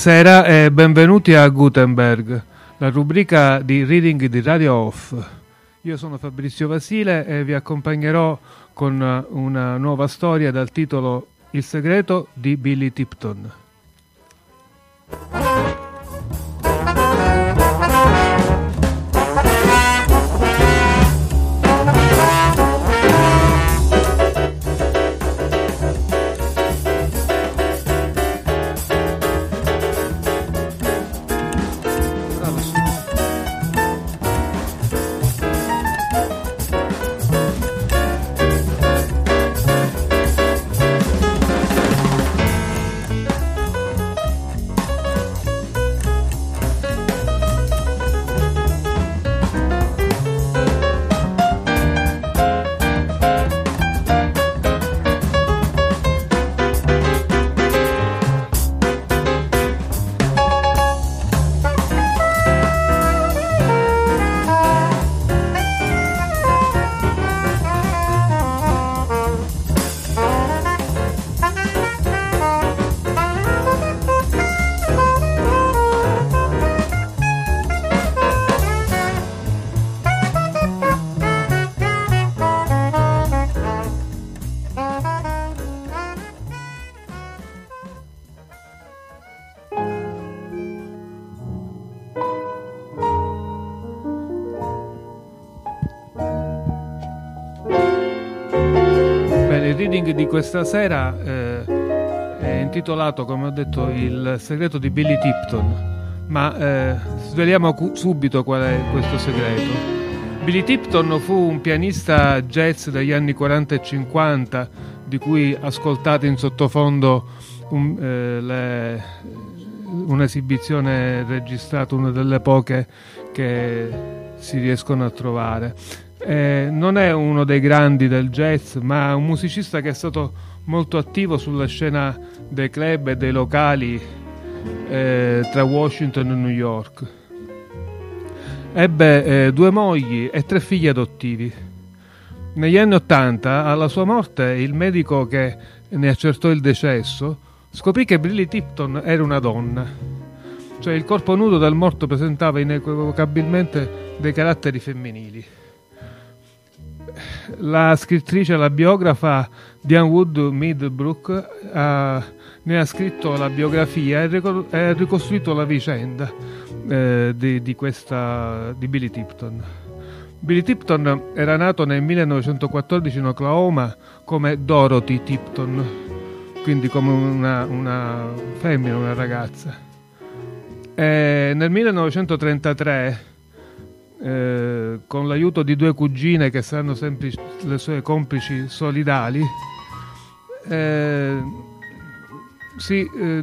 Buonasera e benvenuti a Gutenberg, la rubrica di reading di Radio Off. Io sono Fabrizio Vasile e vi accompagnerò con una nuova storia dal titolo Il segreto di Billy Tipton. Questa sera eh, è intitolato, come ho detto, Il segreto di Billy Tipton, ma eh, sveliamo cu- subito qual è questo segreto. Billy Tipton fu un pianista jazz degli anni 40 e 50, di cui ascoltate in sottofondo un, eh, le, un'esibizione registrata, una delle poche che si riescono a trovare. Eh, non è uno dei grandi del jazz, ma un musicista che è stato molto attivo sulla scena dei club e dei locali eh, tra Washington e New York. Ebbe eh, due mogli e tre figli adottivi. Negli anni Ottanta, alla sua morte, il medico che ne accertò il decesso scoprì che Billy Tipton era una donna. Cioè il corpo nudo del morto presentava inequivocabilmente dei caratteri femminili la scrittrice, la biografa Diane Wood Midbrook ha, ne ha scritto la biografia e ha ricostruito la vicenda eh, di, di, questa, di Billy Tipton. Billy Tipton era nato nel 1914 in Oklahoma come Dorothy Tipton, quindi come una, una femmina, una ragazza. E nel 1933 eh, con l'aiuto di due cugine che saranno sempre le sue complici solidali, eh, si eh,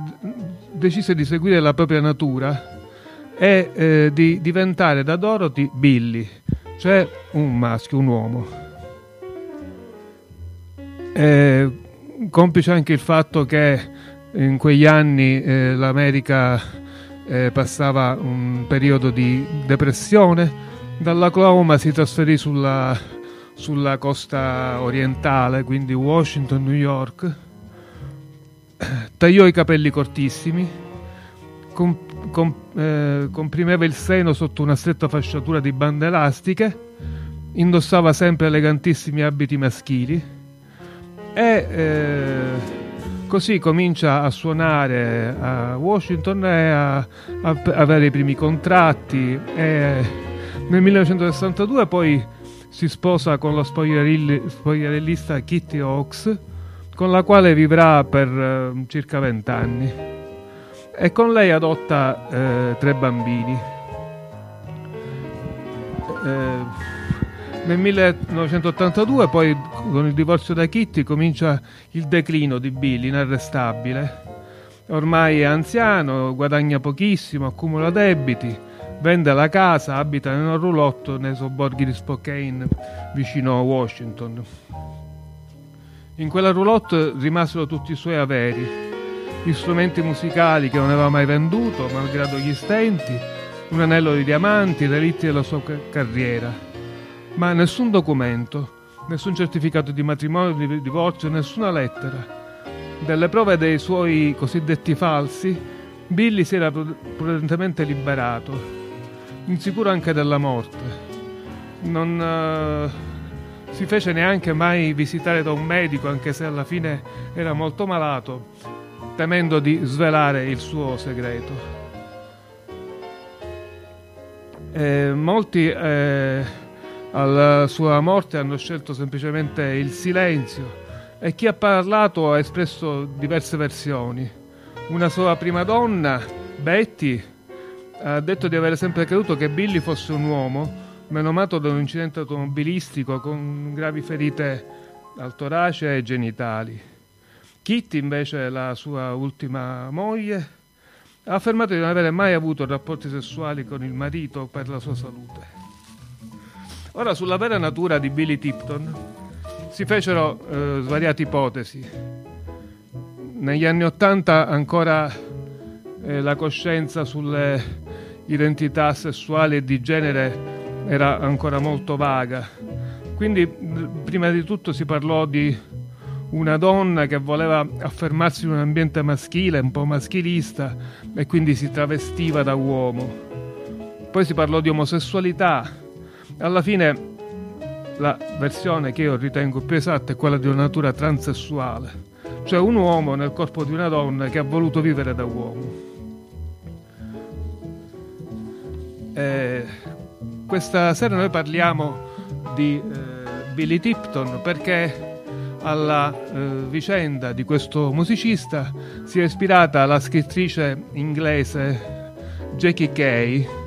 decise di seguire la propria natura e eh, di diventare da Dorothy Billy, cioè un maschio, un uomo. complice anche il fatto che in quegli anni eh, l'America eh, passava un periodo di depressione Dall'Oklahoma si trasferì sulla, sulla costa orientale, quindi Washington, New York. Tagliò i capelli cortissimi, com, com, eh, comprimeva il seno sotto una stretta fasciatura di bande elastiche, indossava sempre elegantissimi abiti maschili e eh, così comincia a suonare a Washington e a, a avere i primi contratti e nel 1962 poi si sposa con la spogliarellista Kitty Hawks, con la quale vivrà per eh, circa vent'anni. E con lei adotta eh, tre bambini. Eh, nel 1982 poi con il divorzio da Kitty comincia il declino di Billy inarrestabile. Ormai è anziano, guadagna pochissimo, accumula debiti Vende la casa, abita in un roulotte nei sobborghi di Spokane, vicino a Washington. In quella roulotte rimasero tutti i suoi averi, gli strumenti musicali che non aveva mai venduto, malgrado gli stenti, un anello di diamanti, relitti della sua carriera. Ma nessun documento, nessun certificato di matrimonio, di divorzio, nessuna lettera. Delle prove dei suoi cosiddetti falsi Billy si era prudentemente liberato, insicuro anche della morte. Non uh, si fece neanche mai visitare da un medico, anche se alla fine era molto malato, temendo di svelare il suo segreto. Eh, molti eh, alla sua morte hanno scelto semplicemente il silenzio e chi ha parlato ha espresso diverse versioni. Una sua prima donna, Betty, ha detto di avere sempre creduto che Billy fosse un uomo menomato da un incidente automobilistico con gravi ferite al torace e genitali. Kitty, invece, la sua ultima moglie, ha affermato di non avere mai avuto rapporti sessuali con il marito per la sua salute. Ora, sulla vera natura di Billy Tipton si fecero eh, svariate ipotesi. Negli anni Ottanta ancora eh, la coscienza sulle identità sessuali e di genere era ancora molto vaga. Quindi prima di tutto si parlò di una donna che voleva affermarsi in un ambiente maschile, un po' maschilista, e quindi si travestiva da uomo. Poi si parlò di omosessualità. Alla fine la versione che io ritengo più esatta è quella di una natura transessuale, cioè un uomo nel corpo di una donna che ha voluto vivere da uomo. Eh, questa sera noi parliamo di eh, Billy Tipton perché alla eh, vicenda di questo musicista si è ispirata la scrittrice inglese Jackie Kay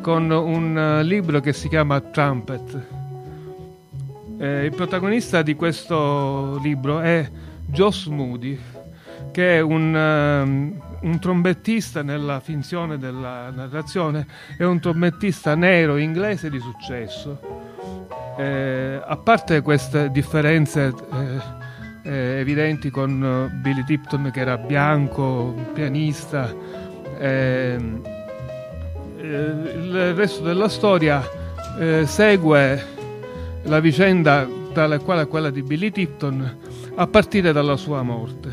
con un uh, libro che si chiama Trumpet. Eh, il protagonista di questo libro è Joss Moody, che è un, um, un trombettista nella finzione della narrazione, è un trombettista nero inglese di successo eh, a parte queste differenze eh, eh, evidenti con eh, Billy Tipton che era bianco, pianista, eh, il resto della storia eh, segue la vicenda tale quale quella di Billy Tipton a partire dalla sua morte,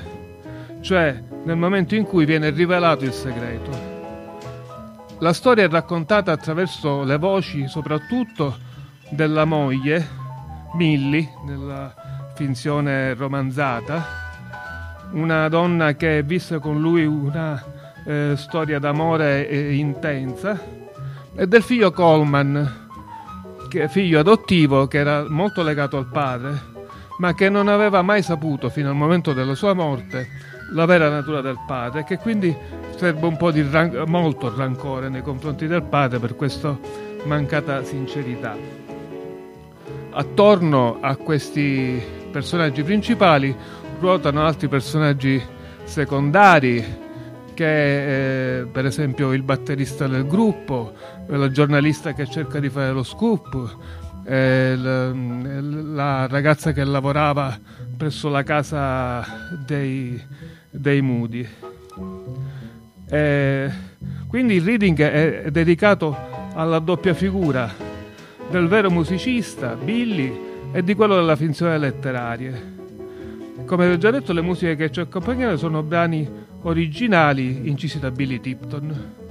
cioè nel momento in cui viene rivelato il segreto. La storia è raccontata attraverso le voci soprattutto della moglie, Millie, nella finzione romanzata, una donna che visse con lui una eh, storia d'amore eh, intensa, e del figlio Coleman, che figlio adottivo che era molto legato al padre, ma che non aveva mai saputo fino al momento della sua morte la vera natura del padre, che quindi serve un po' di ran- molto rancore nei confronti del padre per questa mancata sincerità. Attorno a questi personaggi principali ruotano altri personaggi secondari che eh, per esempio il batterista del gruppo, la giornalista che cerca di fare lo scoop, eh, la, la, ragazza che lavorava presso la casa dei, dei Moody. Eh, quindi il reading è, è dedicato alla doppia figura del vero musicista, Billy, e di quello della finzione letteraria. Come ho già detto, le musiche che ci accompagnano sono brani originali incisi da Billy Tipton.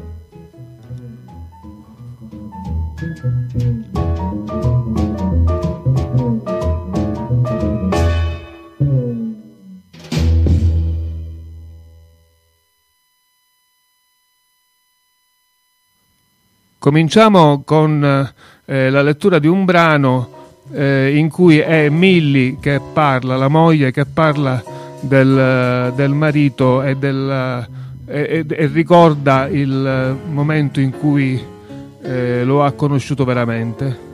Cominciamo con eh, la lettura di un brano eh, in cui è Millie che parla, la moglie che parla del, del marito e, del, e, e, ricorda il momento in cui eh, lo ha conosciuto veramente.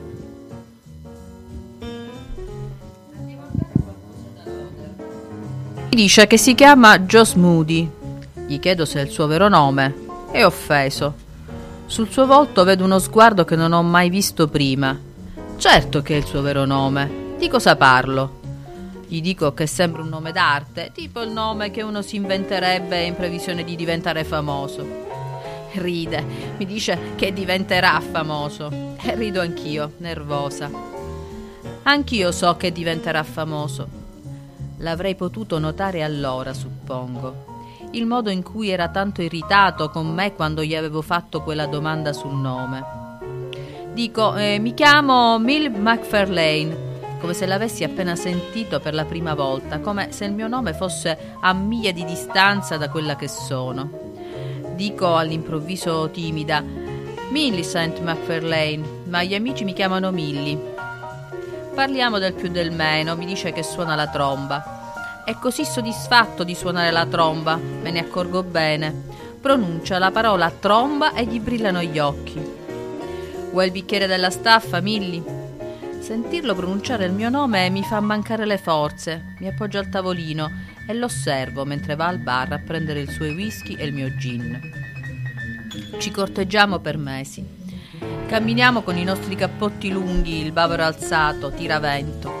Dice che si chiama Joss Moody. Gli chiedo se è il suo vero nome. È offeso. Sul suo volto vedo uno sguardo che non ho mai visto prima. Certo che è il suo vero nome. Di cosa parlo? Gli dico che sembra un nome d'arte, tipo il nome che uno si inventerebbe in previsione di diventare famoso. Ride, mi dice che diventerà famoso. E rido anch'io, nervosa. Anch'io so che diventerà famoso. L'avrei potuto notare allora, suppongo. il modo in cui era tanto irritato con me quando gli avevo fatto quella domanda sul nome. Dico, eh, mi chiamo Mill McFarlane, come se l'avessi appena sentito per la prima volta, come se il mio nome fosse a miglia di distanza da quella che sono. Dico all'improvviso timida, Millicent McFarlane, ma gli amici mi chiamano Milly. Parliamo del più del meno, mi dice che suona la tromba. È così soddisfatto di suonare la tromba, me ne accorgo bene. Pronuncia la parola tromba e gli brillano gli occhi. Vuoi il bicchiere della staffa, Milly? Sentirlo pronunciare il mio nome mi fa mancare le forze. Mi appoggio al tavolino e lo osservo mentre va al bar a prendere il suo whisky e il mio gin. Ci corteggiamo per mesi. Camminiamo con i nostri cappotti lunghi, il bavero alzato, tiravento.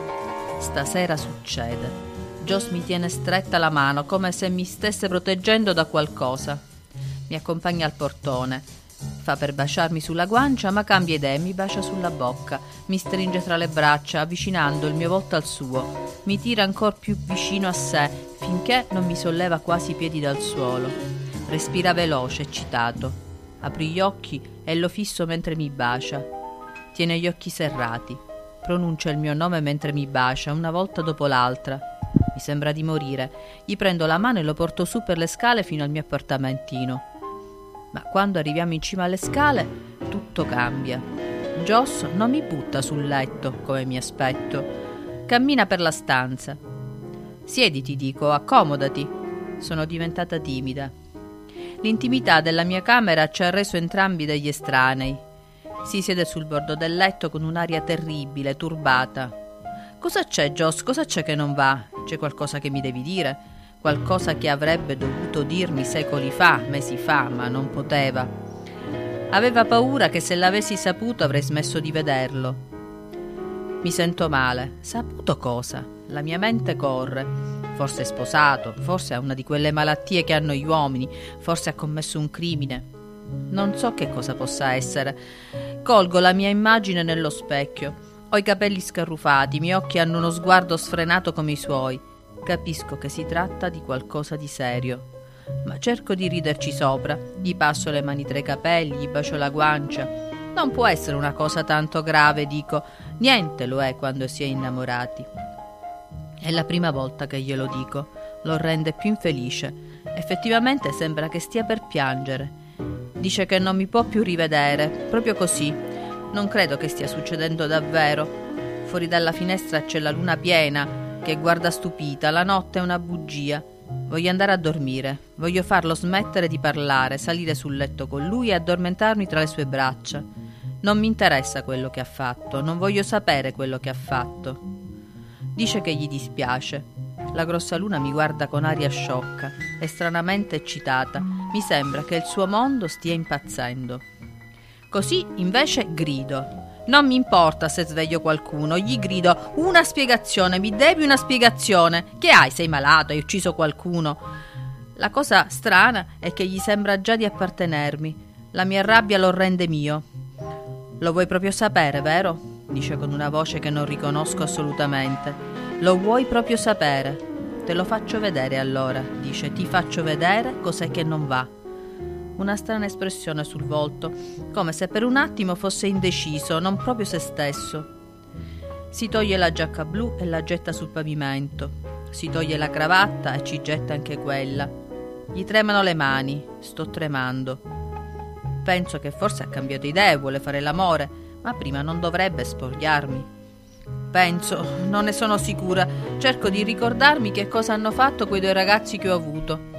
Stasera succede. Joss mi tiene stretta la mano come se mi stesse proteggendo da qualcosa. Mi accompagna al portone Fa per baciarmi sulla guancia, ma cambia idea e mi bacia sulla bocca. Mi stringe tra le braccia, avvicinando il mio volto al suo. Mi tira ancora più vicino a sé, finché non mi solleva quasi i piedi dal suolo. Respira veloce, eccitato. Apri gli occhi e lo fisso mentre mi bacia. Tiene gli occhi serrati. Pronuncia il mio nome mentre mi bacia, una volta dopo l'altra. Mi sembra di morire. Gli prendo la mano e lo porto su per le scale fino al mio appartamentino ma quando arriviamo in cima alle scale tutto cambia. Joss non mi butta sul letto come mi aspetto, cammina per la stanza. Siediti, dico, accomodati. Sono diventata timida. L'intimità della mia camera ci ha reso entrambi degli estranei. Si siede sul bordo del letto con un'aria terribile, turbata. Cosa c'è, Joss? Cosa c'è che non va? C'è qualcosa che mi devi dire? Qualcosa che avrebbe dovuto dirmi secoli fa, mesi fa, ma non poteva. Aveva paura che se l'avessi saputo avrei smesso di vederlo. Mi sento male. Saputo cosa? La mia mente corre. Forse è sposato, forse ha una di quelle malattie che hanno gli uomini, forse ha commesso un crimine. Non so che cosa possa essere. Colgo la mia immagine nello specchio. Ho i capelli scarrufati, i miei occhi hanno uno sguardo sfrenato come i suoi. Capisco che si tratta di qualcosa di serio, ma cerco di riderci sopra. Gli passo le mani tra i capelli, gli bacio la guancia. Non può essere una cosa tanto grave, dico. Niente lo è quando si è innamorati. È la prima volta che glielo dico. Lo rende più infelice. Effettivamente sembra che stia per piangere. Dice che non mi può più rivedere, proprio così. Non credo che stia succedendo davvero. Fuori dalla finestra c'è la luna piena che guarda stupita, la notte è una bugia. Voglio andare a dormire, voglio farlo smettere di parlare, salire sul letto con lui e addormentarmi tra le sue braccia. Non mi interessa quello che ha fatto, non voglio sapere quello che ha fatto. Dice che gli dispiace. La grossa luna mi guarda con aria sciocca e stranamente eccitata. Mi sembra che il suo mondo stia impazzendo. Così invece grido. Non mi importa se sveglio qualcuno, gli grido una spiegazione, mi devi una spiegazione. Che hai? Sei malato? Hai ucciso qualcuno? La cosa strana è che gli sembra già di appartenermi. La mia rabbia lo rende mio. Lo vuoi proprio sapere, vero? dice con una voce che non riconosco assolutamente. Lo vuoi proprio sapere? Te lo faccio vedere allora, dice, ti faccio vedere cos'è che non va una strana espressione sul volto, come se per un attimo fosse indeciso, non proprio se stesso. Si toglie la giacca blu e la getta sul pavimento. Si toglie la cravatta e ci getta anche quella. Gli tremano le mani, sto tremando. Penso che forse ha cambiato idea e vuole fare l'amore, ma prima non dovrebbe spogliarmi. Penso, non ne sono sicura. Cerco di ricordarmi che cosa hanno fatto quei due ragazzi che ho avuto.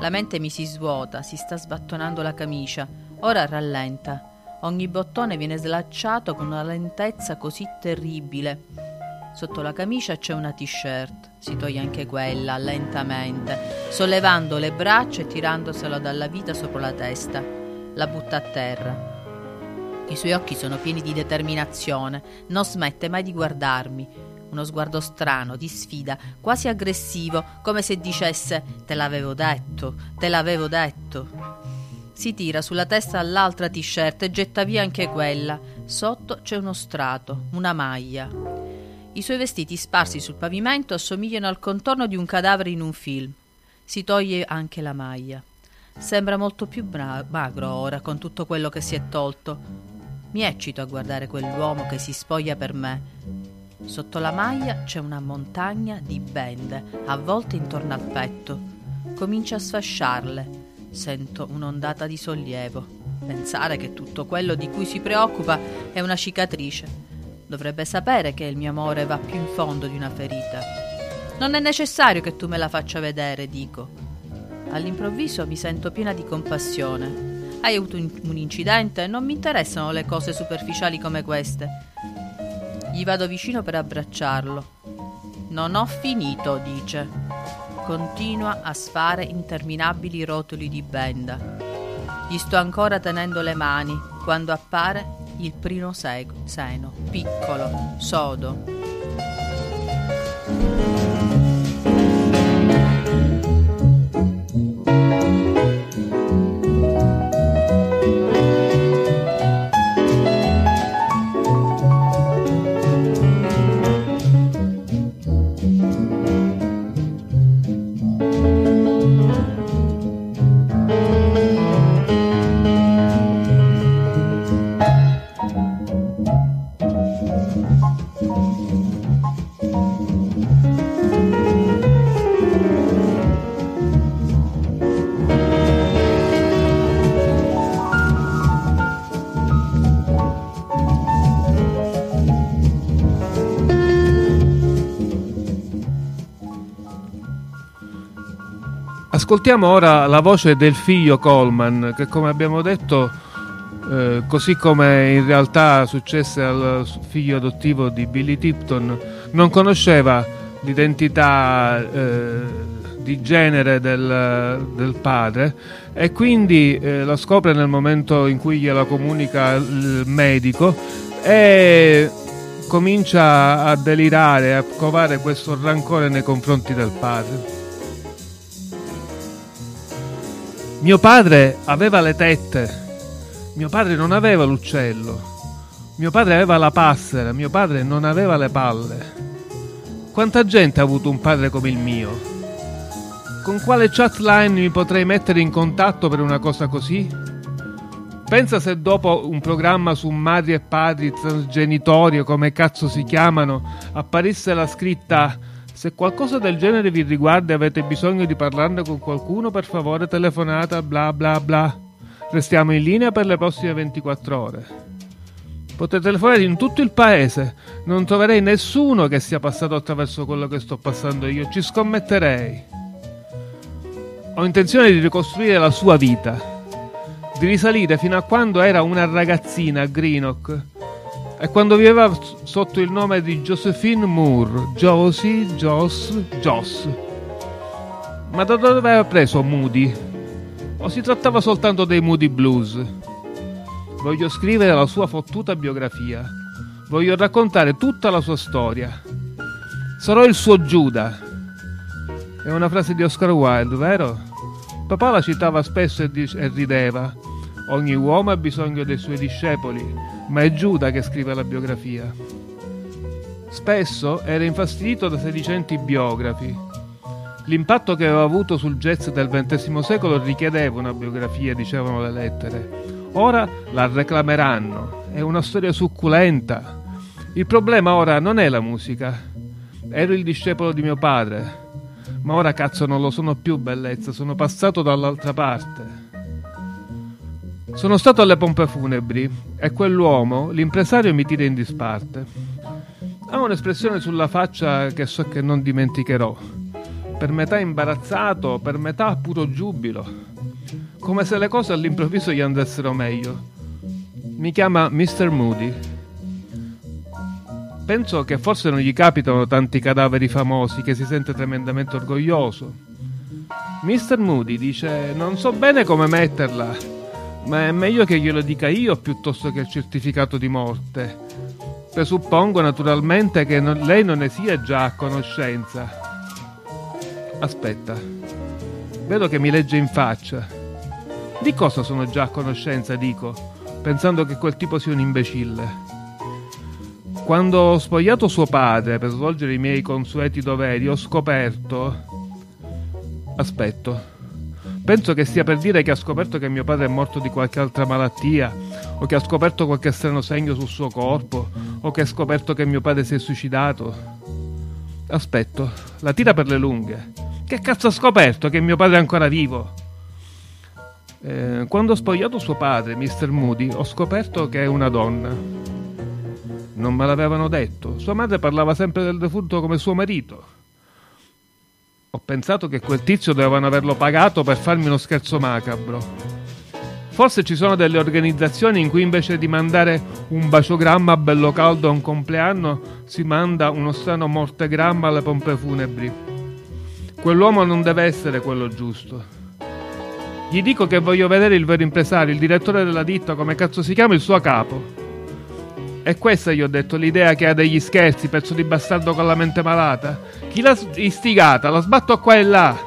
La mente mi si svuota, si sta sbattonando la camicia. Ora rallenta. Ogni bottone viene slacciato con una lentezza così terribile. Sotto la camicia c'è una t-shirt. Si toglie anche quella, lentamente, sollevando le braccia e tirandosela dalla vita sopra la testa. La butta a terra. I suoi occhi sono pieni di determinazione. Non smette mai di guardarmi uno sguardo strano, di sfida, quasi aggressivo, come se dicesse Te l'avevo detto, te l'avevo detto. Si tira sulla testa l'altra t-shirt e getta via anche quella. Sotto c'è uno strato, una maglia. I suoi vestiti sparsi sul pavimento assomigliano al contorno di un cadavere in un film. Si toglie anche la maglia. Sembra molto più bra- magro ora con tutto quello che si è tolto. Mi eccito a guardare quell'uomo che si spoglia per me. Sotto la maglia c'è una montagna di bende avvolte intorno al petto. Comincia a sfasciarle. Sento un'ondata di sollievo. Pensare che tutto quello di cui si preoccupa è una cicatrice. Dovrebbe sapere che il mio amore va più in fondo di una ferita. Non è necessario che tu me la faccia vedere, dico. All'improvviso mi sento piena di compassione. Hai avuto un incidente? Non mi interessano le cose superficiali come queste. Gli vado vicino per abbracciarlo. Non ho finito, dice. Continua a sfare interminabili rotoli di benda. Gli sto ancora tenendo le mani quando appare il primo seno, piccolo, sodo. Ascoltiamo ora la voce del figlio Coleman, che come abbiamo detto, eh, così come in realtà successe al figlio adottivo di Billy Tipton, non conosceva l'identità eh, di genere del, del, padre e quindi eh, la scopre nel momento in cui gliela comunica il medico e comincia a delirare, a covare questo rancore nei confronti del padre. Mio padre aveva le tette, mio padre non aveva l'uccello, mio padre aveva la passera, mio padre non aveva le palle. Quanta gente ha avuto un padre come il mio? Con quale chatline mi potrei mettere in contatto per una cosa così? Pensa se dopo un programma su madri e padri transgenitori o come cazzo si chiamano apparisse la scritta se qualcosa del genere vi riguarda e avete bisogno di parlarne con qualcuno, per favore telefonate a bla bla bla. Restiamo in linea per le prossime 24 ore. Potete telefonare in tutto il paese. Non troverei nessuno che sia passato attraverso quello che sto passando io. Ci scommetterei. Ho intenzione di ricostruire la sua vita. Di risalire fino a quando era una ragazzina a Greenock e quando viveva sotto il nome di Josephine Moore, Josie, Joss, Joss. Ma da dove aveva preso Moody? O si trattava soltanto dei Moody Blues? Voglio scrivere la sua fottuta biografia. Voglio raccontare tutta la sua storia. Sarò il suo Giuda. È una frase di Oscar Wilde, vero? Papà la citava spesso e, e rideva. Ogni uomo ha bisogno dei suoi discepoli ma è Giuda che scrive la biografia. Spesso era infastidito da sedicenti biografi. L'impatto che aveva avuto sul jazz del XX secolo richiedeva una biografia, dicevano le lettere. Ora la reclameranno, è una storia succulenta. Il problema ora non è la musica. Ero il discepolo di mio padre, ma ora cazzo non lo sono più, bellezza, sono passato dall'altra parte. Sono stato alle pompe funebri e quell'uomo, l'impresario, mi tira in disparte. Ha un'espressione sulla faccia che so che non dimenticherò. Per metà imbarazzato, per metà puro giubilo. Come se le cose all'improvviso gli andassero meglio. Mi chiama Mr. Moody. Penso che forse non gli capitano tanti cadaveri famosi che si sente tremendamente orgoglioso. Mr. Moody dice: Non so bene come metterla ma è meglio che glielo dica io piuttosto che il certificato di morte. Presuppongo naturalmente che non, lei non ne sia già a conoscenza. Aspetta, vedo che mi legge in faccia. Di cosa sono già a conoscenza, dico, pensando che quel tipo sia un imbecille. Quando ho spogliato suo padre per svolgere i miei consueti doveri, ho scoperto Aspetto. Penso che stia per dire che ha scoperto che mio padre è morto di qualche altra malattia, o che ha scoperto qualche strano segno sul suo corpo, o che ha scoperto che mio padre si è suicidato. Aspetto, la tira per le lunghe. Che cazzo ha scoperto che mio padre è ancora vivo? Eh, quando ho spogliato suo padre, Mr. Moody, ho scoperto che è una donna. Non me l'avevano detto. Sua madre parlava sempre del defunto come suo marito. Ho pensato che quel tizio dovevano averlo pagato per farmi uno scherzo macabro. Forse ci sono delle organizzazioni in cui invece di mandare un baciogramma bello caldo a un compleanno si manda uno strano mortegramma alle pompe funebri. Quell'uomo non deve essere quello giusto. Gli dico che voglio vedere il vero impresario, il direttore della ditta, come cazzo si chiama, il suo capo. E questa gli ho detto l'idea che ha degli scherzi, pezzo di bastardo con la mente malata. Chi l'ha istigata? La sbatto qua e là.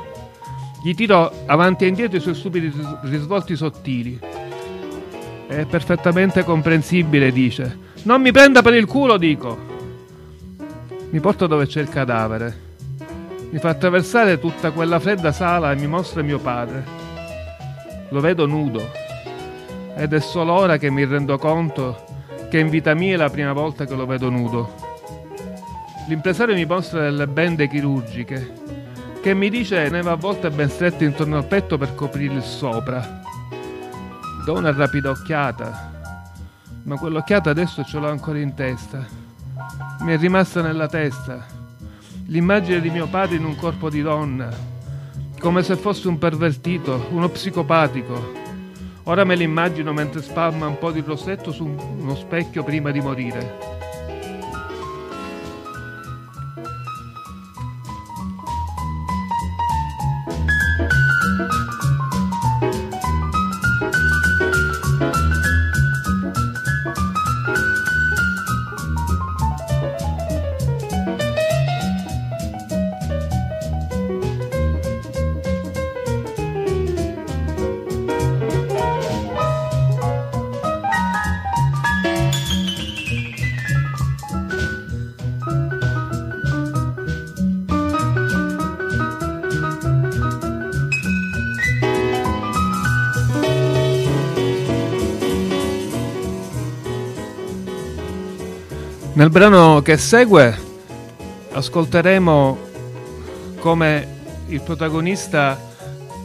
Gli tiro avanti e indietro i suoi stupidi risvolti sottili. È perfettamente comprensibile, dice. Non mi prenda per il culo, dico. Mi porta dove c'è il cadavere. Mi fa attraversare tutta quella fredda sala e mi mostra mio padre. Lo vedo nudo. Ed è solo ora che mi rendo conto che in vita mia è la prima volta che lo vedo nudo. L'impresario mi mostra delle bende chirurgiche, che mi dice ne va a volte ben strette intorno al petto per coprire il sopra. Do una rapida occhiata, ma quell'occhiata adesso ce l'ho ancora in testa. Mi è rimasta nella testa l'immagine di mio padre in un corpo di donna, come se fosse un pervertito, uno psicopatico, Ora me l'immagino mentre spalma un po' di rossetto su uno specchio prima di morire. Nel brano che segue ascolteremo come il protagonista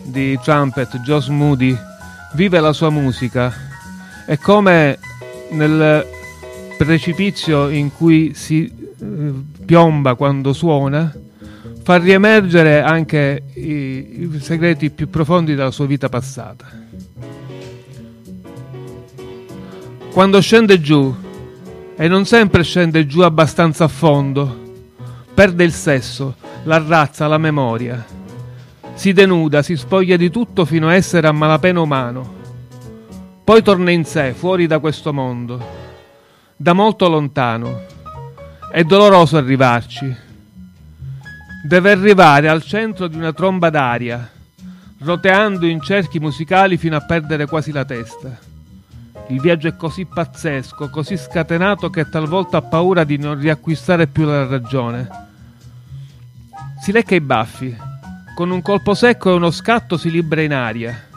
di Trumpet, Joss Moody, vive la sua musica e come nel precipizio in cui si eh, piomba quando suona fa riemergere anche i, i segreti più profondi della sua vita passata. Quando scende giù e non sempre scende giù abbastanza a fondo. Perde il sesso, la razza, la memoria. Si denuda, si spoglia di tutto fino a essere a malapena umano. Poi torna in sé, fuori da questo mondo. Da molto lontano. È doloroso arrivarci. Deve arrivare al centro di una tromba d'aria, roteando in cerchi musicali fino a perdere quasi la testa. Il viaggio è così pazzesco, così scatenato che talvolta ha paura di non riacquistare più la ragione. Si lecca i baffi. Con un colpo secco e uno scatto si libera in aria.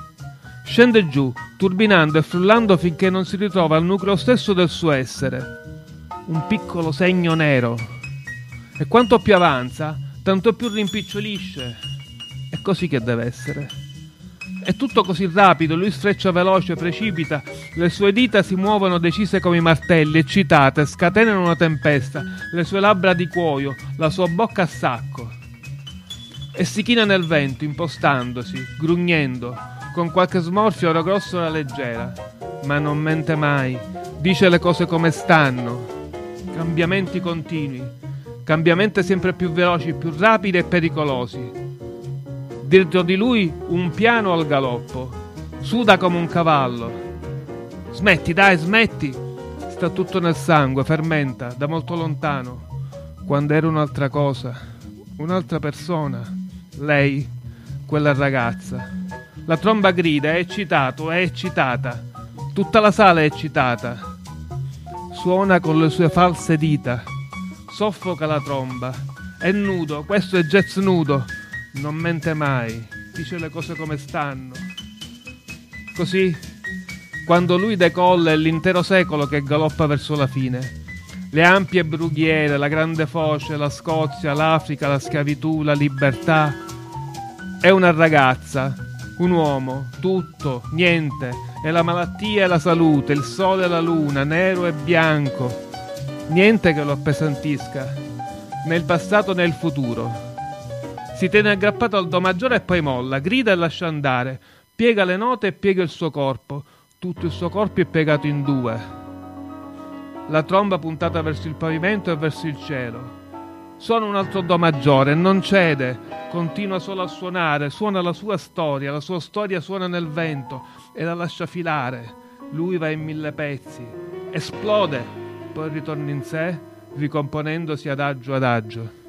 Scende giù, turbinando e frullando finché non si ritrova al nucleo stesso del suo essere. Un piccolo segno nero. E quanto più avanza, tanto più rimpicciolisce. È così che deve essere. È tutto così rapido, lui sfreccia veloce, precipita, le sue dita si muovono decise come i martelli, eccitate, scatenano una tempesta, le sue labbra di cuoio, la sua bocca a sacco. E si china nel vento, impostandosi, grugnendo, con qualche smorfio ora grosso ora leggera, ma non mente mai, dice le cose come stanno. Cambiamenti continui, cambiamenti sempre più veloci, più rapidi e pericolosi Dietro di lui un piano al galoppo. Suda come un cavallo. Smetti, dai, smetti. Sta tutto nel sangue, fermenta, da molto lontano. Quando era un'altra cosa, un'altra persona. Lei, quella ragazza. La tromba grida, è eccitato, è eccitata. Tutta la sala è eccitata. Suona con le sue false dita. Soffoca la tromba. È nudo, questo è jazz nudo non mente mai. dice le cose come stanno. Così, quando lui decolla è l'intero secolo che galoppa verso la fine. Le ampie brughiere, la grande foce, la Scozia, l'Africa, la schiavitù, la libertà. È una ragazza, un uomo, tutto, niente, è la malattia e la salute, il sole e la luna, nero e bianco. Niente che lo appesantisca, né il passato né il futuro. Si tiene aggrappato al do maggiore e poi molla, grida e lascia andare, piega le note e piega il suo corpo. Tutto il suo corpo è piegato in due. La tromba puntata verso il pavimento e verso il cielo. Suona un altro do maggiore, non cede, continua solo a suonare, suona la sua storia, la sua storia suona nel vento e la lascia filare. Lui va in mille pezzi, esplode, poi ritorna in sé, ricomponendosi adagio adagio.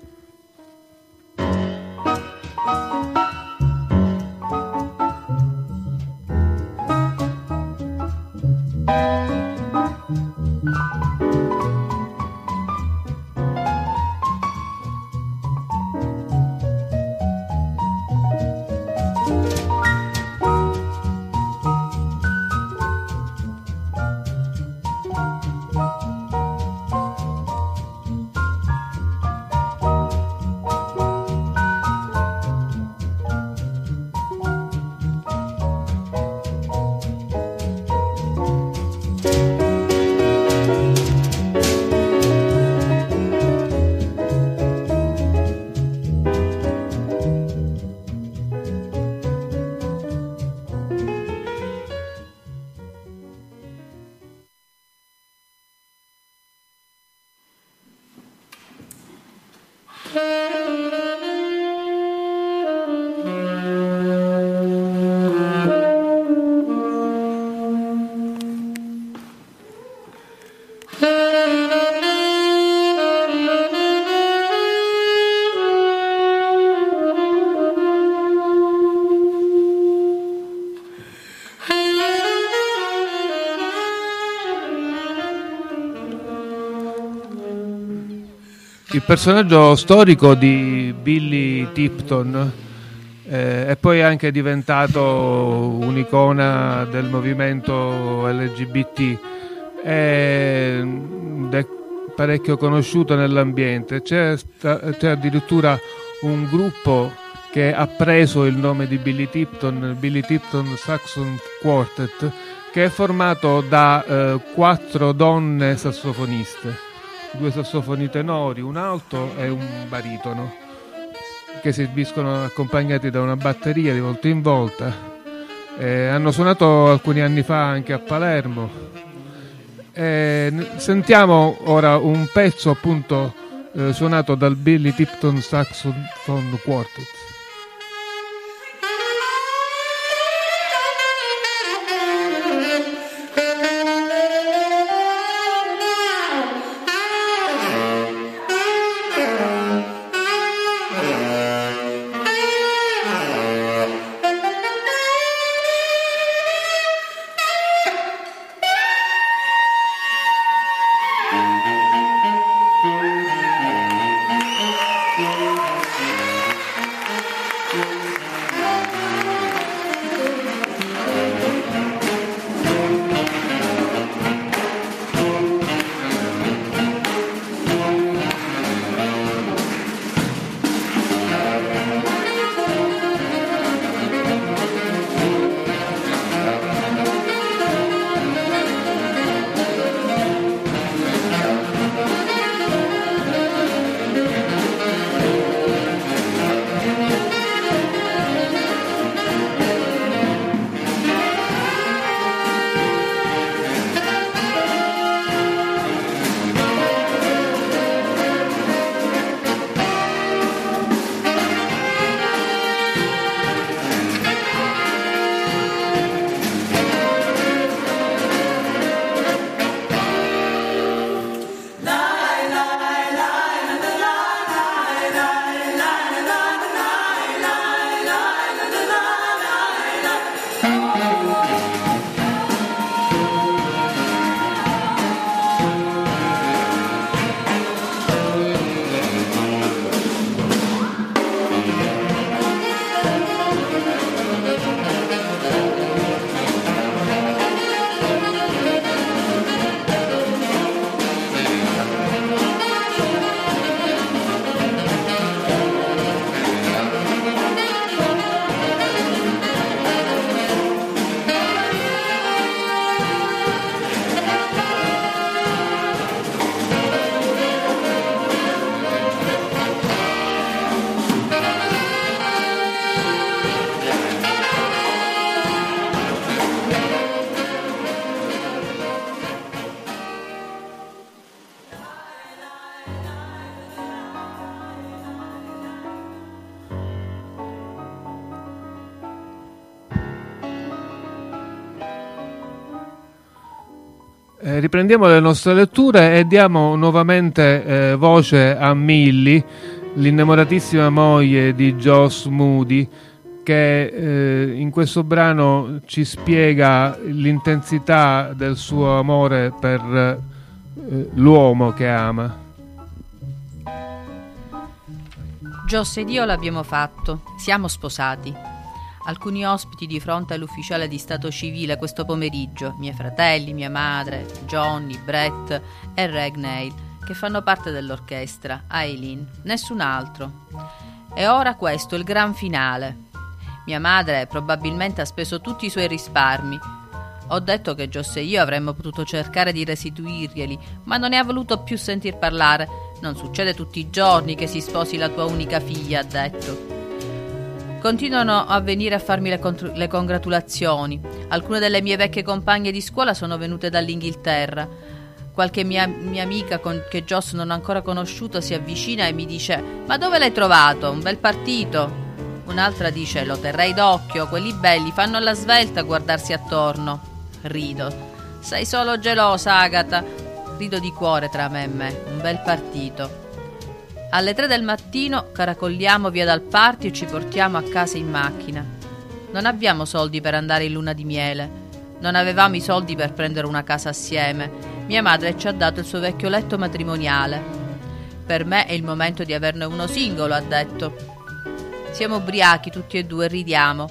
Il personaggio storico di Billy Tipton eh, è poi anche diventato un'icona del movimento LGBT ed è parecchio conosciuto nell'ambiente. C'è, c'è addirittura un gruppo che ha preso il nome di Billy Tipton Billy Tipton Saxon Quartet che è formato da eh, quattro donne sassofoniste due sassofoni tenori, un alto e un baritono, che si esibiscono accompagnati da una batteria di volta in volta. Eh, hanno suonato alcuni anni fa anche a Palermo. Eh, sentiamo ora un pezzo appunto eh, suonato dal Billy Tipton Saxophone Quartet. Riprendiamo le nostre letture e diamo nuovamente eh, voce a Millie, l'innamoratissima moglie di Joss Moody, che eh, in questo brano ci spiega l'intensità del suo amore per eh, l'uomo che ama. Joss ed io l'abbiamo fatto, siamo sposati alcuni ospiti di fronte all'ufficiale di stato civile questo pomeriggio, miei fratelli, mia madre, Johnny, Brett e Regnail, che fanno parte dell'orchestra, Eileen, nessun altro. E ora questo, il gran finale. Mia madre probabilmente ha speso tutti i suoi risparmi. Ho detto che Joss e io avremmo potuto cercare di restituirglieli, ma non ne ha voluto più sentir parlare. Non succede tutti i giorni che si sposi la tua unica figlia, ha detto. Continuano a venire a farmi le, le congratulazioni. Alcune delle mie vecchie compagne di scuola sono venute dall'Inghilterra. Qualche mia, mia amica con, che Joss non ha ancora conosciuto si avvicina e mi dice: Ma dove l'hai trovato? Un bel partito. Un'altra dice: Lo terrei d'occhio, quelli belli fanno la svelta a guardarsi attorno. Rido. Sei solo gelosa, Agata. Rido di cuore tra me e me. Un bel partito. Alle tre del mattino caracolliamo via dal party e ci portiamo a casa in macchina. Non abbiamo soldi per andare in luna di miele. Non avevamo i soldi per prendere una casa assieme. Mia madre ci ha dato il suo vecchio letto matrimoniale. Per me è il momento di averne uno singolo, ha detto. Siamo ubriachi tutti e due ridiamo.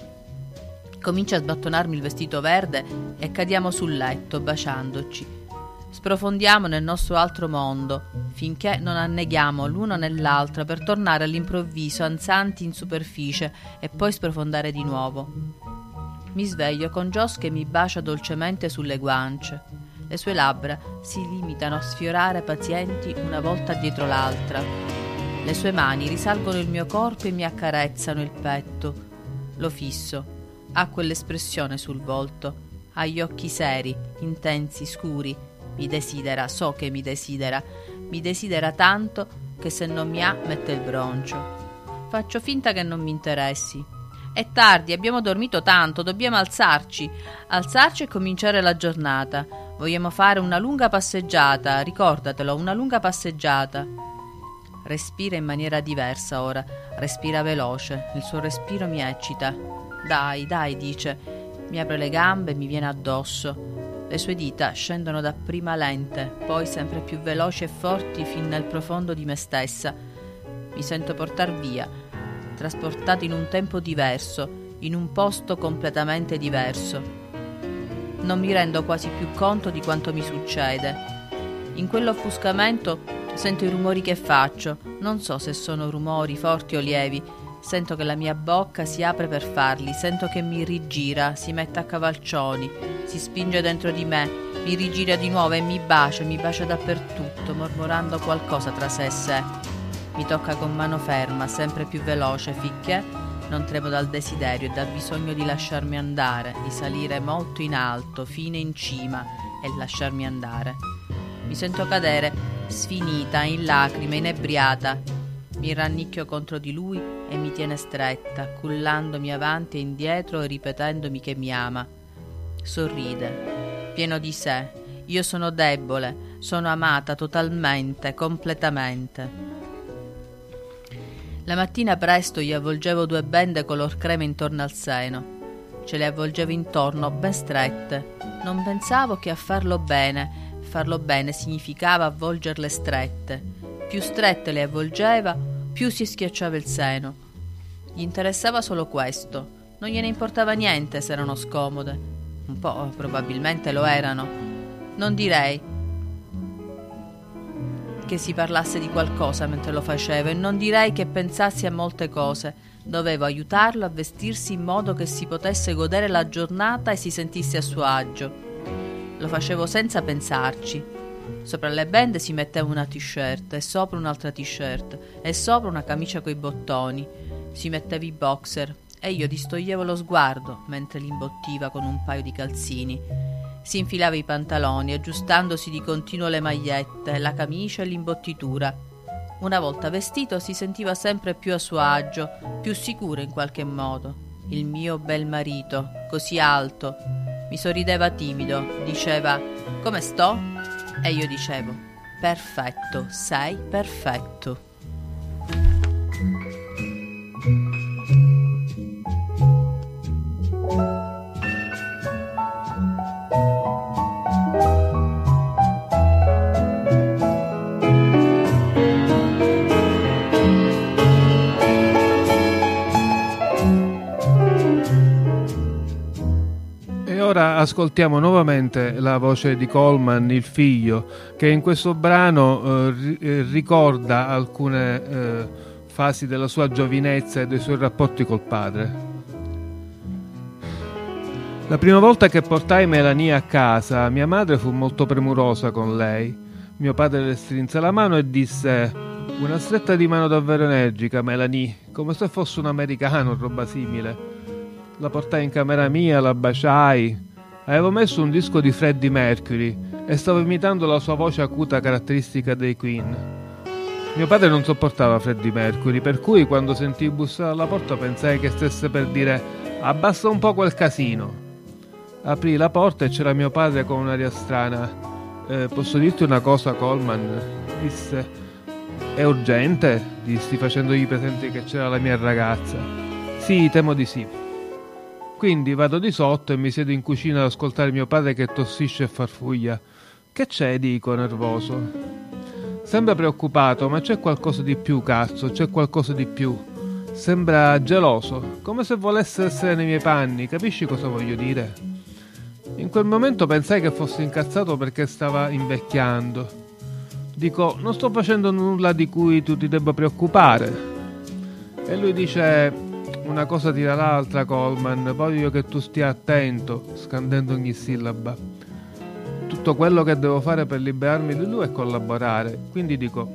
Comincia a sbattonarmi il vestito verde e cadiamo sul letto, baciandoci. Sprofondiamo nel nostro altro mondo, finché non anneghiamo l'uno nell'altra per tornare all'improvviso ansanti in superficie e poi sprofondare di nuovo. Mi sveglio con Joss che mi bacia dolcemente sulle guance. Le sue labbra si limitano a sfiorare pazienti una volta dietro l'altra. Le sue mani risalgono il mio corpo e mi accarezzano il petto. Lo fisso. Ha quell'espressione sul volto. Ha gli occhi seri, intensi, scuri, mi desidera, so che mi desidera, mi desidera tanto che se non mi ha mette il broncio. Faccio finta che non mi interessi. È tardi, abbiamo dormito tanto, dobbiamo alzarci, alzarci e cominciare la giornata. Vogliamo fare una lunga passeggiata, ricordatelo, una lunga passeggiata. Respira in maniera diversa ora, respira veloce, il suo respiro mi eccita. Dai, dai, dice, mi apre le gambe e mi viene addosso. Le sue dita scendono dapprima lente, poi sempre più veloci e forti fin nel profondo di me stessa. Mi sento portar via, trasportato in un tempo diverso, in un posto completamente diverso. Non mi rendo quasi più conto di quanto mi succede. In quell'offuscamento sento i rumori che faccio, non so se sono rumori forti o lievi, Sento che la mia bocca si apre per farli, sento che mi rigira, si mette a cavalcioni, si spinge dentro di me, mi rigira di nuovo e mi bacia, mi bacia dappertutto, mormorando qualcosa tra sé e sé. Mi tocca con mano ferma, sempre più veloce, finché non tremo dal desiderio e dal bisogno di lasciarmi andare, di salire molto in alto, fino in cima e lasciarmi andare. Mi sento cadere, sfinita, in lacrime, inebriata, mi rannicchio contro di lui e mi tiene stretta, cullandomi avanti e indietro e ripetendomi che mi ama. Sorride, pieno di sé. Io sono debole, sono amata totalmente, completamente. La mattina presto gli avvolgevo due bende color crema intorno al seno. Ce le avvolgevo intorno, ben strette. Non pensavo che a farlo bene, farlo bene significava avvolgerle strette. Più strette le avvolgeva, più si schiacciava il seno. Gli interessava solo questo, non gliene importava niente se erano scomode. Un po' probabilmente lo erano. Non direi che si parlasse di qualcosa mentre lo facevo e non direi che pensassi a molte cose. Dovevo aiutarlo a vestirsi in modo che si potesse godere la giornata e si sentisse a suo agio. Lo facevo senza pensarci, Sopra le bende si metteva una t-shirt e sopra un'altra t-shirt e sopra una camicia coi bottoni. Si metteva i boxer e io distoglievo lo sguardo mentre li imbottiva con un paio di calzini. Si infilava i pantaloni, aggiustandosi di continuo le magliette, la camicia e l'imbottitura. Una volta vestito si sentiva sempre più a suo agio, più sicuro in qualche modo. Il mio bel marito, così alto. Mi sorrideva timido, diceva come sto? E io dicevo, perfetto, sei perfetto. Ascoltiamo nuovamente la voce di Coleman, il figlio, che in questo brano eh, eh, ricorda alcune eh, fasi della sua giovinezza e dei suoi rapporti col padre. La prima volta che portai Melanie a casa, mia madre fu molto premurosa con lei. Mio padre le strinse la mano e disse: Una stretta di mano davvero energica, Melanie, come se fosse un americano roba simile. La portai in camera mia, la baciai. Avevo messo un disco di Freddie Mercury e stavo imitando la sua voce acuta caratteristica dei Queen. Mio padre non sopportava Freddie Mercury, per cui quando sentii bussare alla porta pensai che stesse per dire abbassa un po' quel casino. Aprì la porta e c'era mio padre con un'aria strana. Eh, posso dirti una cosa, Coleman? Disse. È urgente? Dissi facendogli presente che c'era la mia ragazza. Sì, temo di sì. Quindi vado di sotto e mi siedo in cucina ad ascoltare mio padre che tossisce e farfuglia. Che c'è? dico, nervoso. Sembra preoccupato, ma c'è qualcosa di più, cazzo, c'è qualcosa di più. Sembra geloso, come se volesse essere nei miei panni, capisci cosa voglio dire? In quel momento pensai che fosse incazzato perché stava invecchiando. Dico, non sto facendo nulla di cui tu ti debba preoccupare. E lui dice, una cosa tira l'altra, Coleman. Voglio che tu stia attento, scandendo ogni sillaba. Tutto quello che devo fare per liberarmi di lui è collaborare. Quindi dico: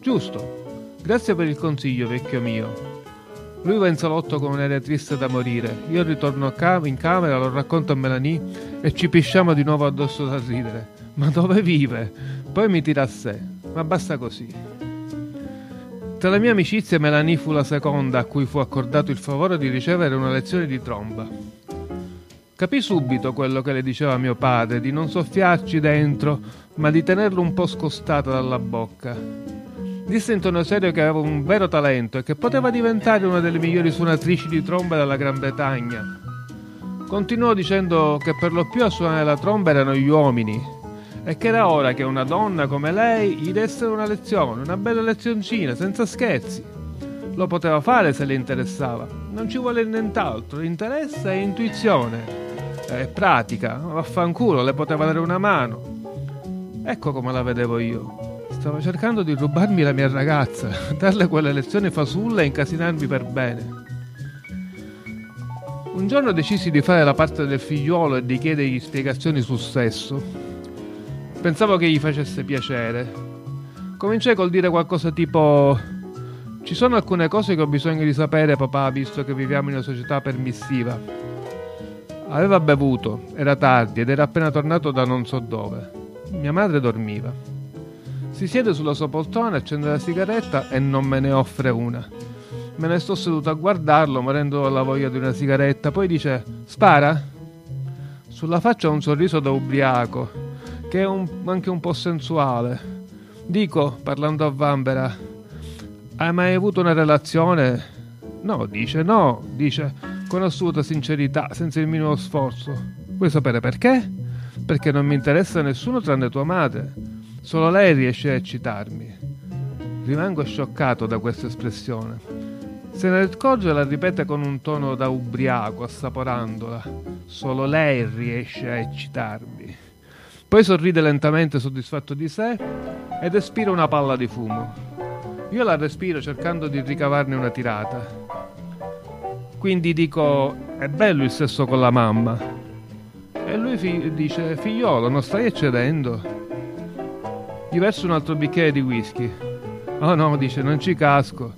Giusto. Grazie per il consiglio, vecchio mio. Lui va in salotto con un'aria triste da morire. Io ritorno in camera, lo racconto a Melanie e ci pisciamo di nuovo addosso da ridere. Ma dove vive? Poi mi tira a sé. Ma basta così. Tra le mie amicizie Melanie fu la seconda a cui fu accordato il favore di ricevere una lezione di tromba. Capì subito quello che le diceva mio padre, di non soffiarci dentro, ma di tenerlo un po' scostata dalla bocca. Disse in tono serio che aveva un vero talento e che poteva diventare una delle migliori suonatrici di tromba della Gran Bretagna. Continuò dicendo che per lo più a suonare la tromba erano gli uomini e che era ora che una donna come lei gli desse una lezione, una bella lezioncina, senza scherzi. Lo poteva fare se le interessava, non ci vuole nient'altro, interesse e intuizione. È pratica, vaffanculo, le poteva dare una mano. Ecco come la vedevo io. Stavo cercando di rubarmi la mia ragazza, darle quelle lezioni fasulle e incasinarmi per bene. Un giorno decisi di fare la parte del figliuolo e di chiedergli spiegazioni sul sesso. Pensavo che gli facesse piacere. Cominciai col dire qualcosa tipo: Ci sono alcune cose che ho bisogno di sapere, papà, visto che viviamo in una società permissiva. Aveva bevuto, era tardi ed era appena tornato da non so dove. Mia madre dormiva. Si siede sulla sua poltrona, accende la sigaretta e non me ne offre una. Me ne sto seduto a guardarlo, morendo dalla voglia di una sigaretta. Poi dice: Spara? Sulla faccia un sorriso da ubriaco che è un, anche un po' sensuale. Dico, parlando a Vambera, hai mai avuto una relazione? No, dice no, dice con assoluta sincerità, senza il minimo sforzo. Vuoi sapere perché? Perché non mi interessa nessuno tranne tua madre. Solo lei riesce a eccitarmi. Rimango scioccato da questa espressione. Se ne accorge la ripete con un tono da ubriaco, assaporandola. Solo lei riesce a eccitarmi. Poi sorride lentamente soddisfatto di sé ed espira una palla di fumo. Io la respiro cercando di ricavarne una tirata. Quindi dico, è bello il sesso con la mamma. E lui fi- dice, figliolo, non stai eccedendo? Gli verso un altro bicchiere di whisky. Oh no, dice, non ci casco.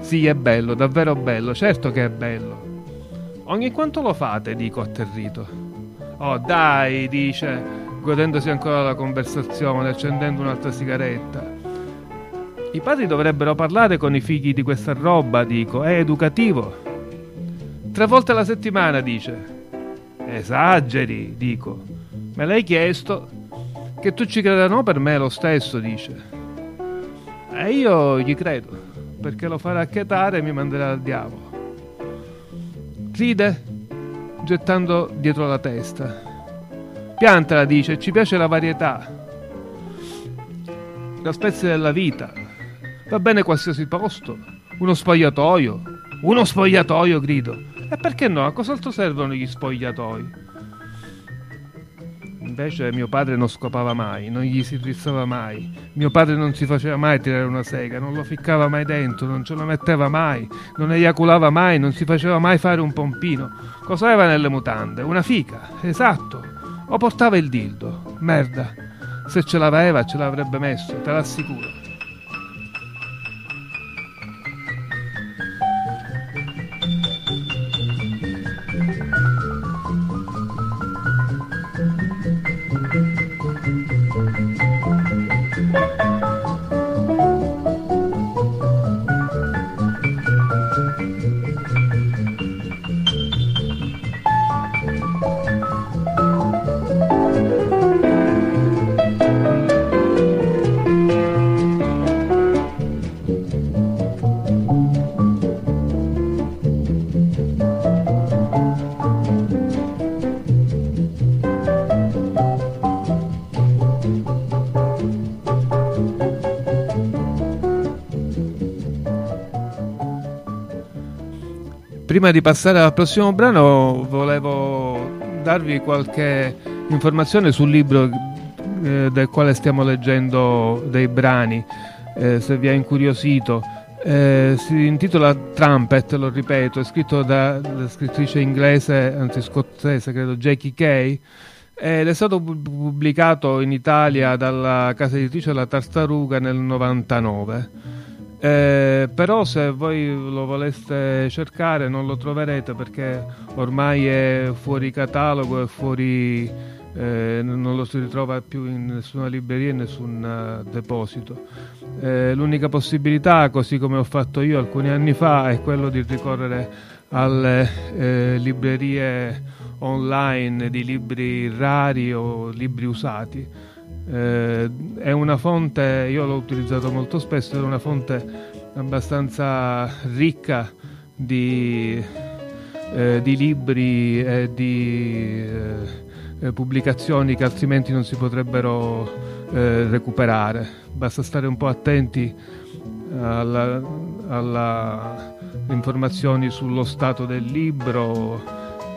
Sì, è bello, davvero bello, certo che è bello. Ogni quanto lo fate? dico atterrito. Oh dai, dice, godendosi ancora la conversazione, accendendo un'altra sigaretta. I padri dovrebbero parlare con i figli di questa roba, dico, è educativo. Tre volte alla settimana, dice. Esageri, dico. Me l'hai chiesto? Che tu ci creda no per me lo stesso, dice. E io gli credo, perché lo farà acchietare e mi manderà al diavolo. Ride, gettando dietro la testa. Piantala, dice, ci piace la varietà. La spezia della vita. Va bene qualsiasi posto. Uno spogliatoio. Uno spogliatoio, grido. E perché no? A cos'altro servono gli spogliatoi? Invece mio padre non scopava mai, non gli si drizzava mai. Mio padre non si faceva mai tirare una sega, non lo ficcava mai dentro, non ce lo metteva mai, non eiaculava mai, non si faceva mai fare un pompino. Cosa aveva nelle mutande? Una fica, esatto. O portava il dildo. Merda. Se ce l'aveva ce l'avrebbe messo, te l'assicuro. Prima di passare al prossimo brano volevo darvi qualche informazione sul libro eh, del quale stiamo leggendo dei brani, eh, se vi ha incuriosito. Eh, si intitola Trumpet, lo ripeto, è scritto da, da scrittrice inglese, anzi scozzese, credo, Jackie Kay, ed è stato pubblicato in Italia dalla casa editrice La Tartaruga nel 99. Eh, però se voi lo voleste cercare non lo troverete perché ormai è fuori catalogo, è fuori, eh, non lo si ritrova più in nessuna libreria, in nessun uh, deposito. Eh, l'unica possibilità, così come ho fatto io alcuni anni fa, è quello di ricorrere alle eh, librerie online di libri rari o libri usati eh, è una fonte, io l'ho utilizzato molto spesso, è una fonte abbastanza ricca di, eh, di libri e di eh, eh pubblicazioni che altrimenti non si potrebbero eh, recuperare. Basta stare un po' attenti alle informazioni sullo stato del libro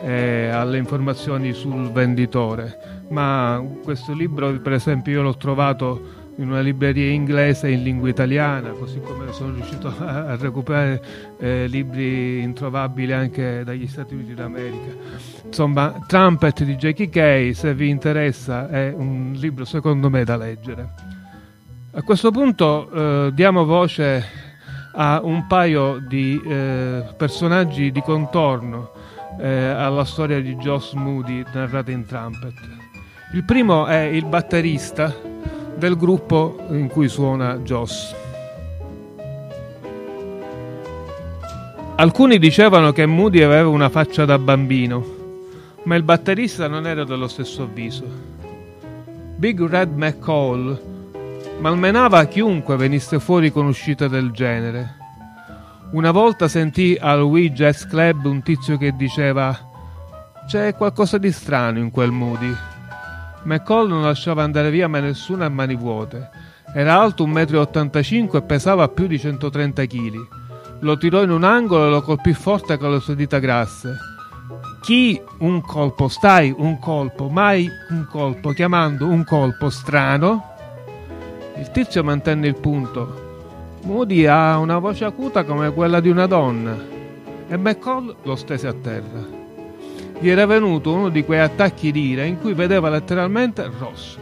e alle informazioni sul venditore ma questo libro per esempio io l'ho trovato in una libreria inglese in lingua italiana, così come sono riuscito a, recuperare eh, libri introvabili anche dagli Stati Uniti d'America. Insomma, Trumpet di Jackie Kay, se vi interessa, è un libro secondo me da leggere. A questo punto eh, diamo voce a un paio di eh, personaggi di contorno eh, alla storia di Joss Moody narrata in Trumpet. Il primo è il batterista del gruppo in cui suona Joss. Alcuni dicevano che Moody aveva una faccia da bambino, ma il batterista non era dello stesso avviso. Big Red McCall malmenava chiunque venisse fuori con uscite del genere. Una volta sentì al Wii Jazz Club un tizio che diceva c'è qualcosa di strano in quel Moody. McCall non lasciava andare via mai nessuno a mani vuote. Era alto 1,85 m e pesava più di 130 kg. Lo tirò in un angolo e lo colpì forte con le sue dita grasse. Chi un colpo, stai un colpo, mai un colpo, chiamando un colpo strano? Il tizio mantenne il punto. Moody ha una voce acuta come quella di una donna. E McCall lo stese a terra gli era venuto uno di quei attacchi d'ira in cui vedeva letteralmente rosso.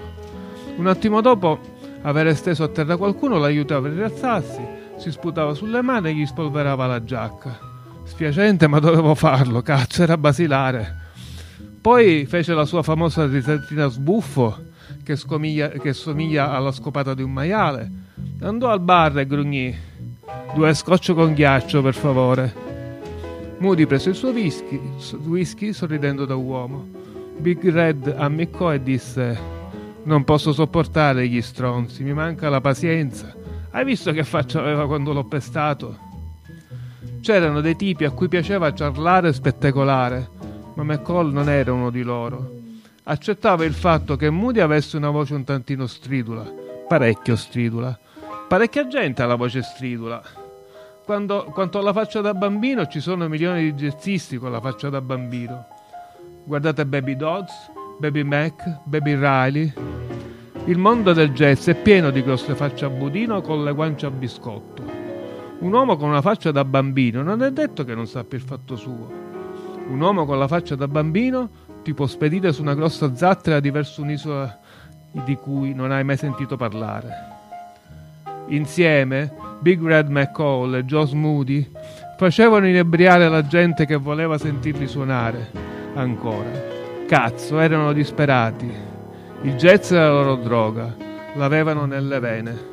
Un attimo dopo aver steso a terra qualcuno l'aiutava a rialzarsi, si sputava sulle mani e gli spolverava la giacca. Spiacente, ma dovevo farlo, cazzo, era basilare. Poi fece la sua famosa risatina sbuffo, che, che somiglia alla scopata di un maiale. Andò al bar e grugnì. Due scotch con ghiaccio, per favore. Moody prese il suo whisky, whisky sorridendo da uomo. Big Red ammiccò e disse: Non posso sopportare gli stronzi, mi manca la pazienza. Hai visto che faccia aveva quando l'ho pestato? C'erano dei tipi a cui piaceva ciarlare e spettacolare, ma McCall non era uno di loro. Accettava il fatto che Moody avesse una voce un tantino stridula, parecchio stridula. Parecchia gente ha la voce stridula. Quando, quanto alla faccia da bambino, ci sono milioni di jazzisti con la faccia da bambino. Guardate Baby Dodds, Baby Mac, Baby Riley. Il mondo del jazz è pieno di grosse facce a budino con le guance a biscotto. Un uomo con una faccia da bambino non è detto che non sappia il fatto suo. Un uomo con la faccia da bambino ti può spedire su una grossa zattera di verso un'isola di cui non hai mai sentito parlare. Insieme, Big Red McCall e Joe Moody facevano inebriare la gente che voleva sentirli suonare ancora. Cazzo, erano disperati. Il jazz era la loro droga, l'avevano nelle vene.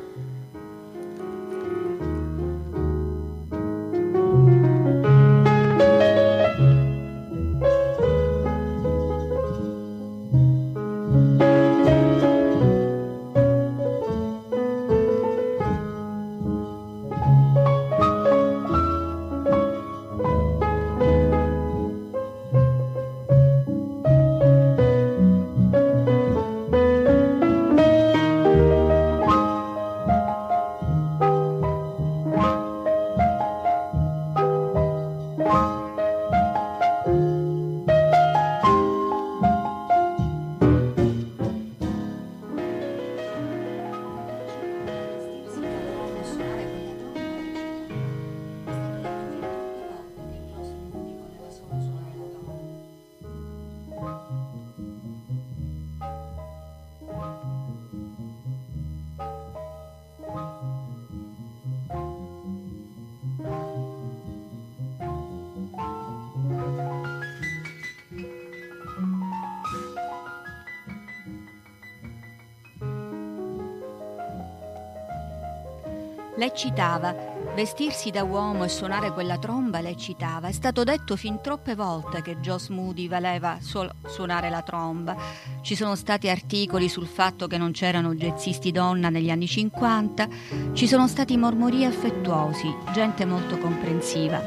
Le eccitava. Vestirsi da uomo e suonare quella tromba le eccitava. È stato detto fin troppe volte che Joe Moody valeva solo suonare la tromba. Ci sono stati articoli sul fatto che non c'erano jazzisti donna negli anni 50. Ci sono stati mormorii affettuosi, gente molto comprensiva.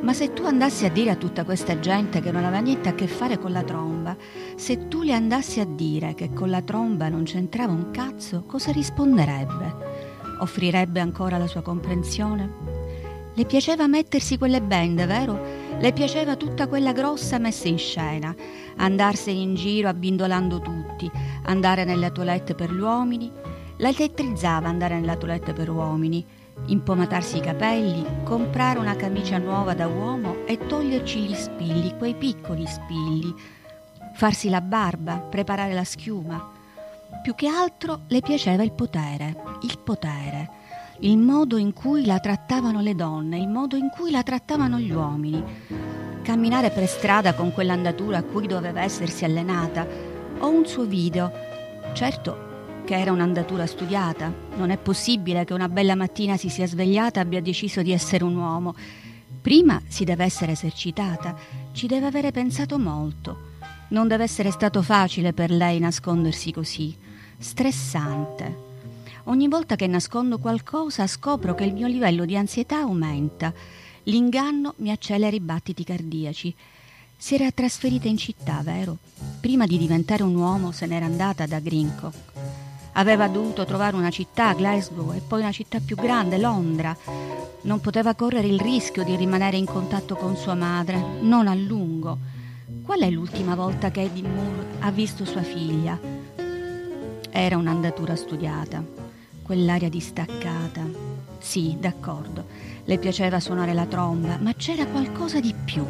Ma se tu andassi a dire a tutta questa gente che non aveva niente a che fare con la tromba, se tu le andassi a dire che con la tromba non c'entrava un cazzo, cosa risponderebbe? Offrirebbe ancora la sua comprensione? Le piaceva mettersi quelle bende, vero? Le piaceva tutta quella grossa messa in scena, andarsene in giro abbindolando tutti, andare nelle toilette per gli uomini. La elettrizzava andare nella toilette per uomini, impomatarsi i capelli, comprare una camicia nuova da uomo e toglierci gli spilli, quei piccoli spilli, farsi la barba, preparare la schiuma. Più che altro le piaceva il potere, il potere, il modo in cui la trattavano le donne, il modo in cui la trattavano gli uomini. Camminare per strada con quell'andatura a cui doveva essersi allenata, o un suo video. Certo che era un'andatura studiata, non è possibile che una bella mattina si sia svegliata e abbia deciso di essere un uomo. Prima si deve essere esercitata, ci deve avere pensato molto. Non deve essere stato facile per lei nascondersi così, stressante. Ogni volta che nascondo qualcosa scopro che il mio livello di ansietà aumenta. L'inganno mi accelera i battiti cardiaci. Si era trasferita in città, vero? Prima di diventare un uomo se n'era andata da Grincock. Aveva dovuto trovare una città, Glasgow, e poi una città più grande, Londra. Non poteva correre il rischio di rimanere in contatto con sua madre, non a lungo. Qual è l'ultima volta che Eddie Moore ha visto sua figlia? Era un'andatura studiata, quell'aria distaccata. Sì, d'accordo, le piaceva suonare la tromba, ma c'era qualcosa di più.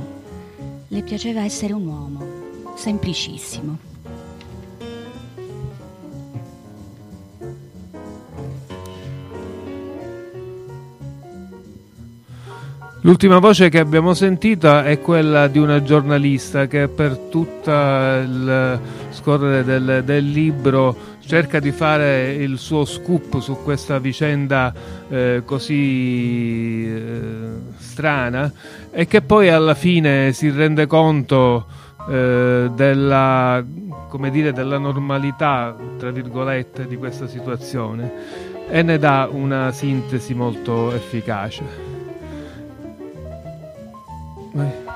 Le piaceva essere un uomo, semplicissimo. L'ultima voce che abbiamo sentito è quella di una giornalista che per tutto il scorrere del, del, libro cerca di fare il suo scoop su questa vicenda eh, così eh, strana e che poi alla fine si rende conto eh, della, dire, della normalità, tra virgolette, di questa situazione e ne dà una sintesi molto efficace. 哎。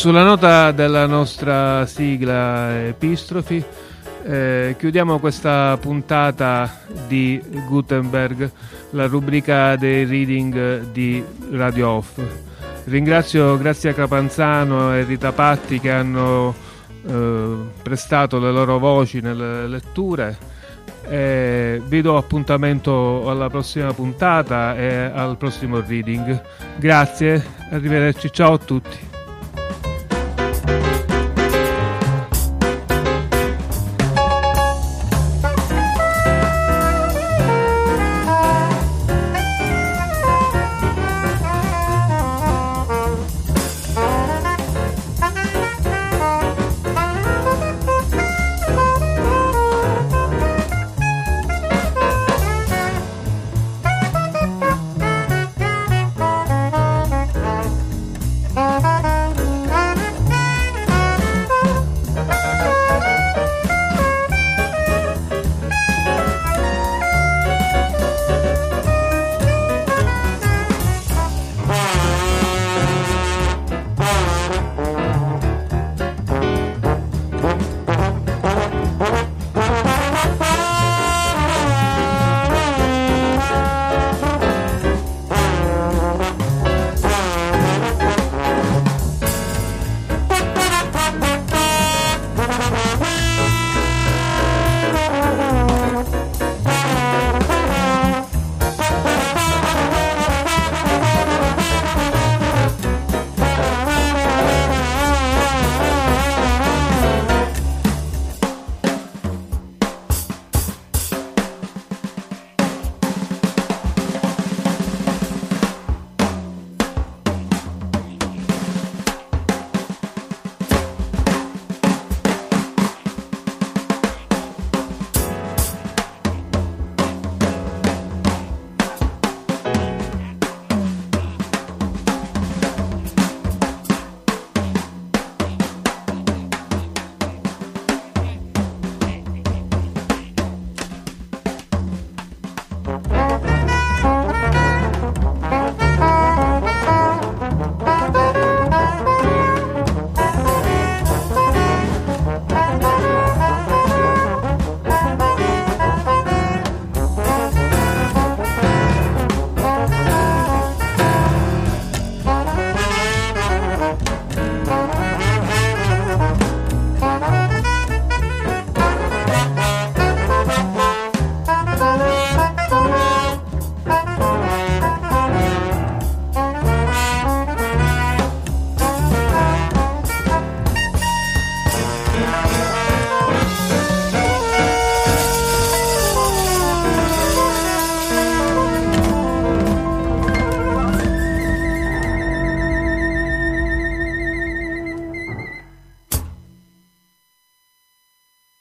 Sulla nota della nostra sigla Epistrofi eh, chiudiamo questa puntata di Gutenberg, la rubrica dei reading di Radio Off. Ringrazio Grazia Capanzano e Rita Patti che hanno eh, prestato le loro voci nelle letture. Eh, vi do appuntamento alla prossima puntata e al prossimo reading. Grazie, arrivederci, ciao a tutti.